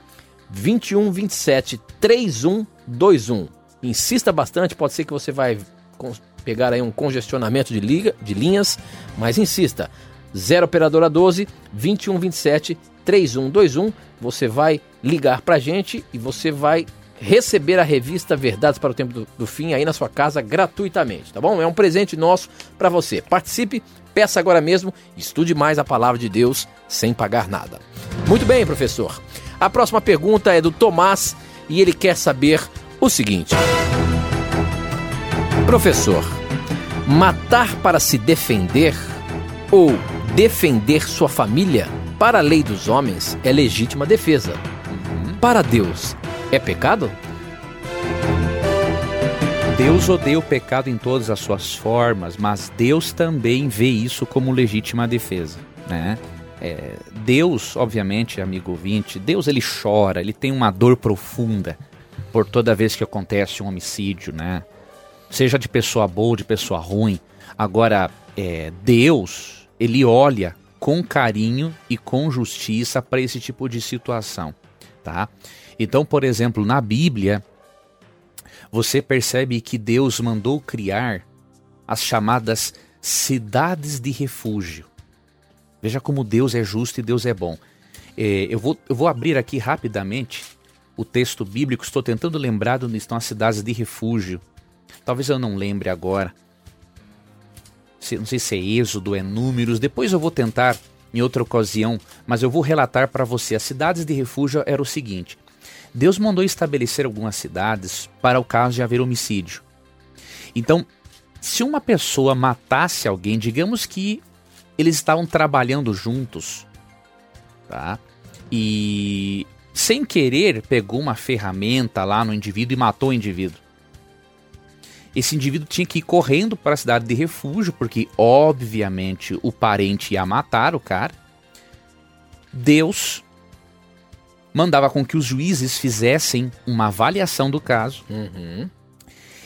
21 27 3121. Insista bastante, pode ser que você vai pegar aí um congestionamento de, liga, de linhas, mas insista. 0 operadora 12 21 27 3121. Você vai ligar para a gente e você vai receber a revista Verdades para o Tempo do, do, Fim aí na sua casa gratuitamente, tá bom? É um presente nosso para você. Participe, peça agora mesmo, estude mais a palavra de Deus sem pagar nada. Muito bem, professor. A próxima pergunta é do Tomás e ele quer saber o seguinte: Professor, matar para se defender ou defender sua família, para a lei dos homens, é legítima defesa. Para Deus, é pecado? Deus odeia o pecado em todas as suas formas, mas Deus também vê isso como legítima defesa, né? É, Deus, obviamente, amigo ouvinte, Deus ele chora, ele tem uma dor profunda por toda vez que acontece um homicídio, né? Seja de pessoa boa ou de pessoa ruim. Agora, é, Deus, ele olha com carinho e com justiça para esse tipo de situação, tá? Então, por exemplo, na Bíblia, você percebe que Deus mandou criar as chamadas cidades de refúgio. Veja como Deus é justo e Deus é bom. É, eu, vou, eu vou abrir aqui rapidamente o texto bíblico, estou tentando lembrar onde estão as cidades de refúgio. Talvez eu não lembre agora. Não sei se é Êxodo, é Números. Depois eu vou tentar em outra ocasião, mas eu vou relatar para você. As cidades de refúgio era o seguinte: Deus mandou estabelecer algumas cidades para o caso de haver homicídio. Então, se uma pessoa matasse alguém, digamos que eles estavam trabalhando juntos, tá? E sem querer pegou uma ferramenta lá no indivíduo e matou o indivíduo. Esse indivíduo tinha que ir correndo para a cidade de refúgio, porque obviamente o parente ia matar o cara. Deus mandava com que os juízes fizessem uma avaliação do caso. Uhum.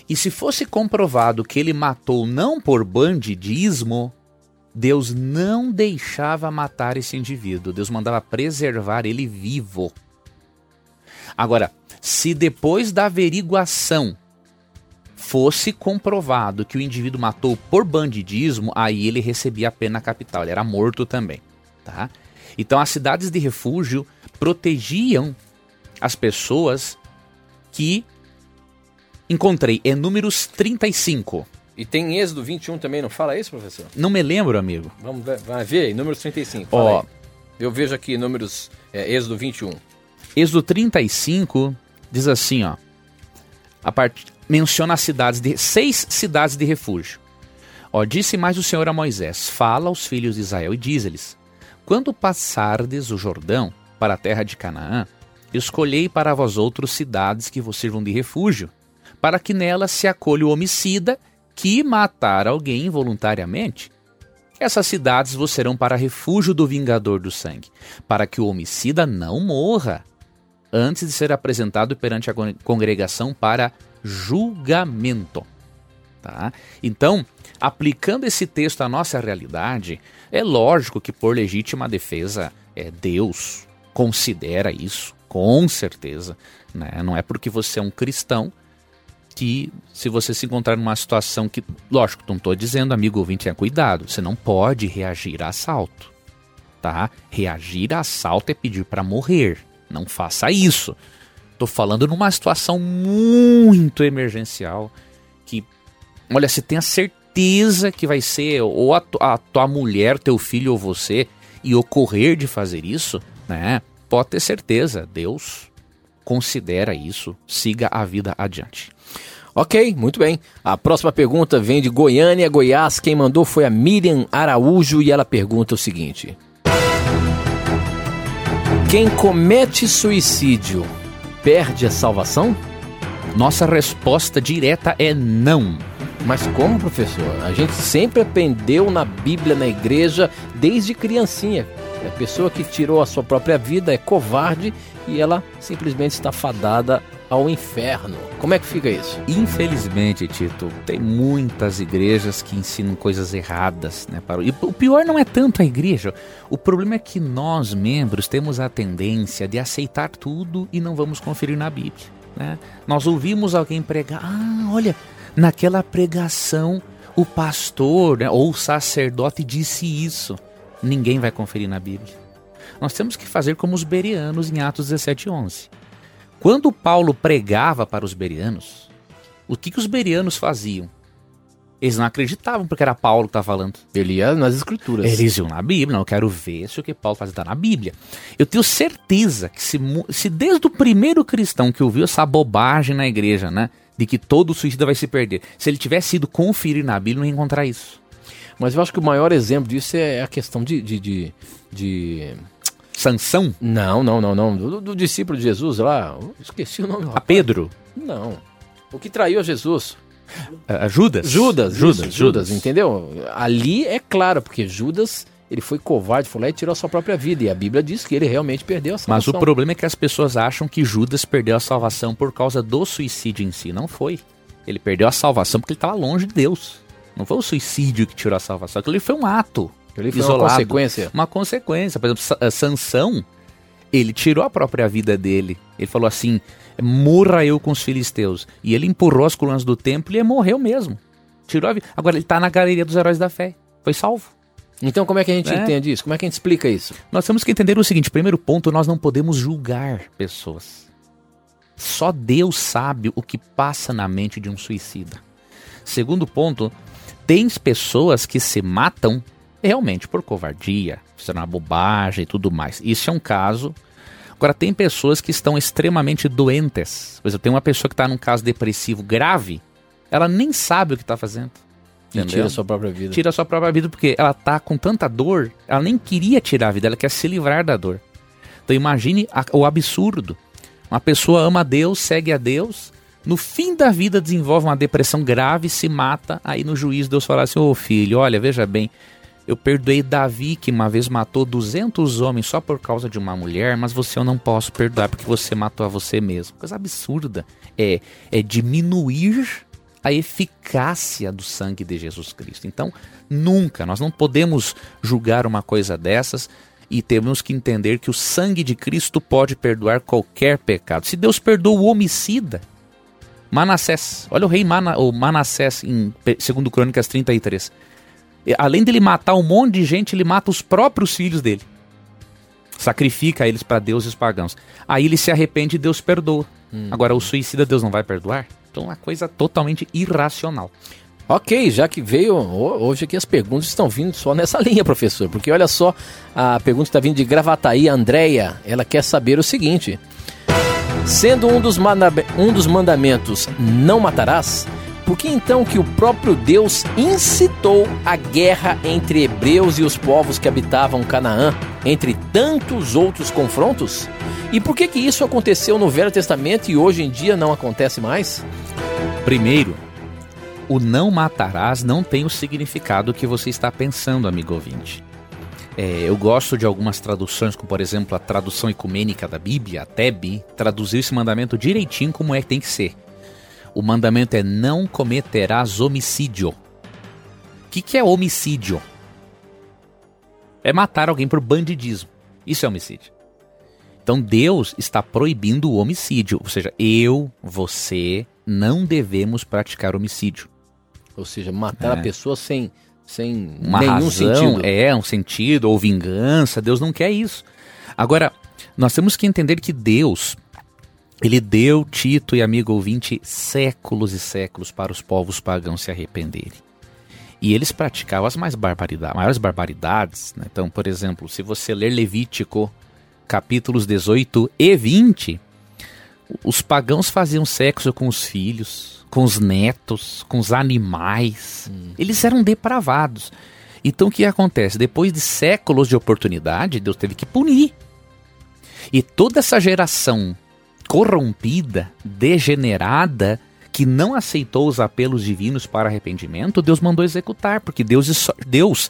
E se fosse comprovado que ele matou não por bandidismo, Deus não deixava matar esse indivíduo. Deus mandava preservar ele vivo. Agora, se depois da averiguação fosse comprovado que o indivíduo matou por bandidismo, aí ele recebia a pena capital, ele era morto também, tá? Então as cidades de refúgio protegiam as pessoas que encontrei em Números 35. E tem Êxodo 21 também, não fala isso, professor? Não me lembro, amigo. Vamos ver, vai ver aí, Números 35. Fala Ó, aí. Eu vejo aqui Números, é, Êxodo 21. Êxodo 35 diz assim, ó. A part... menciona as cidades de seis cidades de refúgio. Ó, disse mais o Senhor a Moisés: Fala aos filhos de Israel e diz-lhes: Quando passardes o Jordão para a terra de Canaã, escolhei para vós outros cidades que vos sirvam de refúgio, para que nelas se acolha o homicida que matar alguém involuntariamente. Essas cidades vos serão para refúgio do vingador do sangue, para que o homicida não morra antes de ser apresentado perante a con- congregação para julgamento. Tá? Então, aplicando esse texto à nossa realidade, é lógico que por legítima defesa é Deus considera isso, com certeza. Né? Não é porque você é um cristão que se você se encontrar numa situação que, lógico, não estou dizendo, amigo ouvinte, tenha cuidado, você não pode reagir a assalto, tá? Reagir a assalto é pedir para morrer, não faça isso. Tô falando numa situação muito emergencial que, olha, você tem a certeza que vai ser ou a, a tua mulher, teu filho ou você e ocorrer de fazer isso, né? Pode ter certeza, Deus considera isso, siga a vida adiante. Ok, muito bem. A próxima pergunta vem de Goiânia, Goiás. Quem mandou foi a Miriam Araújo e ela pergunta o seguinte: Quem comete suicídio perde a salvação? Nossa resposta direta é não. Mas como, professor? A gente sempre aprendeu na Bíblia, na igreja, desde criancinha. A pessoa que tirou a sua própria vida é covarde e ela simplesmente está fadada ao inferno. Como é que fica isso? Infelizmente, Tito, tem muitas igrejas que ensinam coisas erradas, né? Para... o- E o pior não é tanto a igreja. O problema é que nós, membros, temos a tendência de aceitar tudo e não vamos conferir na Bíblia. Né? Nós ouvimos alguém pregar, ah, olha, naquela pregação o pastor né, ou o sacerdote disse isso. Ninguém vai conferir na Bíblia. Nós temos que fazer como os berianos em Atos 17, 11. Quando Paulo pregava para os berianos, o que, que os berianos faziam? Eles não acreditavam porque era Paulo que estava falando. Ele ia nas escrituras. Eles iam na Bíblia, não, eu quero ver se o que Paulo faz está na Bíblia. Eu tenho certeza que se, se desde o primeiro cristão que ouviu essa bobagem na igreja, né, de que todo suicida vai se perder, se ele tivesse ido conferir na Bíblia, não ia encontrar isso. Mas eu acho que o maior exemplo disso é a questão de. de, de, de- Sansão, Não, não, não, não. Do, do discípulo de Jesus lá. Esqueci o nome. do a rapaz. Pedro, Não. O que traiu a Jesus? a Judas. Judas, Judas, Judas, Judas, entendeu? Ali é claro, porque Judas, ele foi covarde, foi lá e tirou a sua própria vida. E a Bíblia diz que ele realmente perdeu a salvação. Mas o problema é que as pessoas acham que Judas perdeu a salvação por causa do suicídio em si. Não foi. Ele perdeu a salvação porque ele estava longe de Deus. Não foi o suicídio que tirou a salvação. Aquilo foi um ato. Ele foi uma isolado. consequência. Uma consequência. Por exemplo, eh, Sansão, ele tirou a própria vida dele. Ele falou assim: morra eu com os filisteus. E ele empurrou as colunas do templo e morreu mesmo. Tirou a vida. Agora ele está na galeria dos heróis da fé. Foi salvo. Então como é que a gente É. entende isso? Como é que a gente explica isso? Nós temos que entender o seguinte: primeiro ponto, nós não podemos julgar pessoas. Só Deus sabe o que passa na mente de um suicida. Segundo ponto, tem pessoas que se matam realmente por covardia, fizeram uma bobagem e tudo mais. Isso é um caso. Agora, tem pessoas que estão extremamente doentes. Por exemplo, tem uma pessoa que está num caso depressivo grave, ela nem sabe o que está fazendo. E Entendeu? tira a sua própria vida. tira a sua própria vida porque ela tá com tanta dor, ela nem queria tirar a vida, ela quer se livrar da dor. Então imagine a- o absurdo. Uma pessoa ama a Deus, segue a Deus, no fim da vida desenvolve uma depressão grave, se mata, aí no juízo Deus fala assim: "Ô filho, olha, veja bem, eu perdoei Davi que uma vez matou 200 homens só por causa de uma mulher, mas você eu não posso perdoar porque você matou a você mesmo". Coisa absurda. É é diminuir a eficácia do sangue de Jesus Cristo. Então, nunca, nós não podemos julgar uma coisa dessas e temos que entender que o sangue de Cristo pode perdoar qualquer pecado. Se Deus perdoa o homicida, Manassés, olha o rei Mana, o Manassés em 2 Crônicas 33. Além dele matar um monte de gente, ele mata os próprios filhos dele. Sacrifica eles para deuses pagãos. Aí ele se arrepende e Deus perdoa. Hum. Agora, o suicida Deus não vai perdoar? Então, é uma coisa totalmente irracional. Ok, já que veio hoje aqui as perguntas estão vindo só nessa linha, professor, porque olha só, a pergunta está vindo de Gravataí, Andréia, ela quer saber o seguinte: Sendo um dos, um dos mandamentos não matarás, por que então que o próprio Deus incitou a guerra entre hebreus e os povos que habitavam Canaã, entre tantos outros confrontos? E por que que isso aconteceu no Velho Testamento e hoje em dia não acontece mais? Primeiro, o não matarás não tem o significado que você está pensando, amigo ouvinte. É, eu gosto de algumas traduções, como por exemplo a tradução ecumênica da Bíblia, a TEB, traduziu esse mandamento direitinho como é que tem que ser. O mandamento é não cometerás homicídio. O que, que é homicídio? É matar alguém por bandidismo. Isso é homicídio. Então Deus está proibindo o homicídio. Ou seja, eu, você, não devemos praticar homicídio. Ou seja, matar é. a pessoa sem, sem Uma nenhum razão, sentido. É, um sentido, ou vingança. Deus não quer isso. Agora, nós temos que entender que Deus, ele deu, Tito e amigo ouvinte, séculos e séculos para os povos pagãos se arrependerem. E eles praticavam as mais barbaridades, maiores barbaridades. Né? Então, por exemplo, se você ler Levítico, capítulos 18 e 20, os pagãos faziam sexo com os filhos, com os netos, com os animais. Hum. Eles eram depravados. Então o que acontece? Depois de séculos de oportunidade, Deus teve que punir. E toda essa geração corrompida, degenerada, que não aceitou os apelos divinos para arrependimento, Deus mandou executar, porque Deus, Deus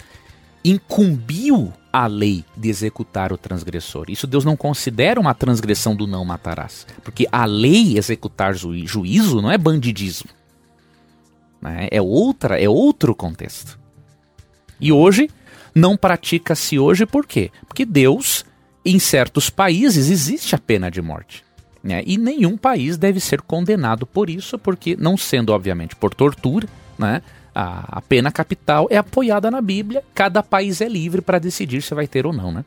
incumbiu a lei de executar o transgressor. Isso Deus não considera uma transgressão do não matarás. Porque a lei executar juízo não é bandidismo. Né? É outra, é outro contexto. E hoje não pratica-se hoje por quê? Porque Deus, em certos países, existe a pena de morte. Né? E nenhum país deve ser condenado por isso, porque não sendo, obviamente, por tortura, né? a, a pena capital é apoiada na Bíblia, cada país é livre para decidir se vai ter ou não, né?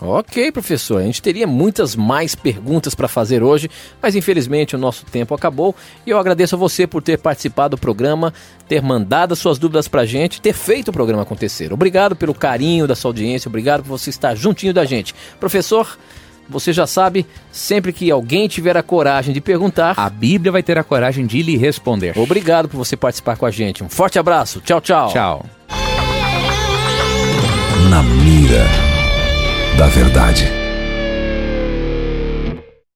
Ok, professor. A gente teria muitas mais perguntas para fazer hoje, mas infelizmente o nosso tempo acabou. E eu agradeço a você por ter participado do programa, ter mandado suas dúvidas para a gente, ter feito o programa acontecer. Obrigado pelo carinho da sua audiência, obrigado por você estar juntinho da gente. Professor, você já sabe, sempre que alguém tiver a coragem de perguntar, a Bíblia vai ter a coragem de lhe responder. Obrigado por você participar com a gente. Um forte abraço. Tchau, tchau. Tchau. Na mira da verdade.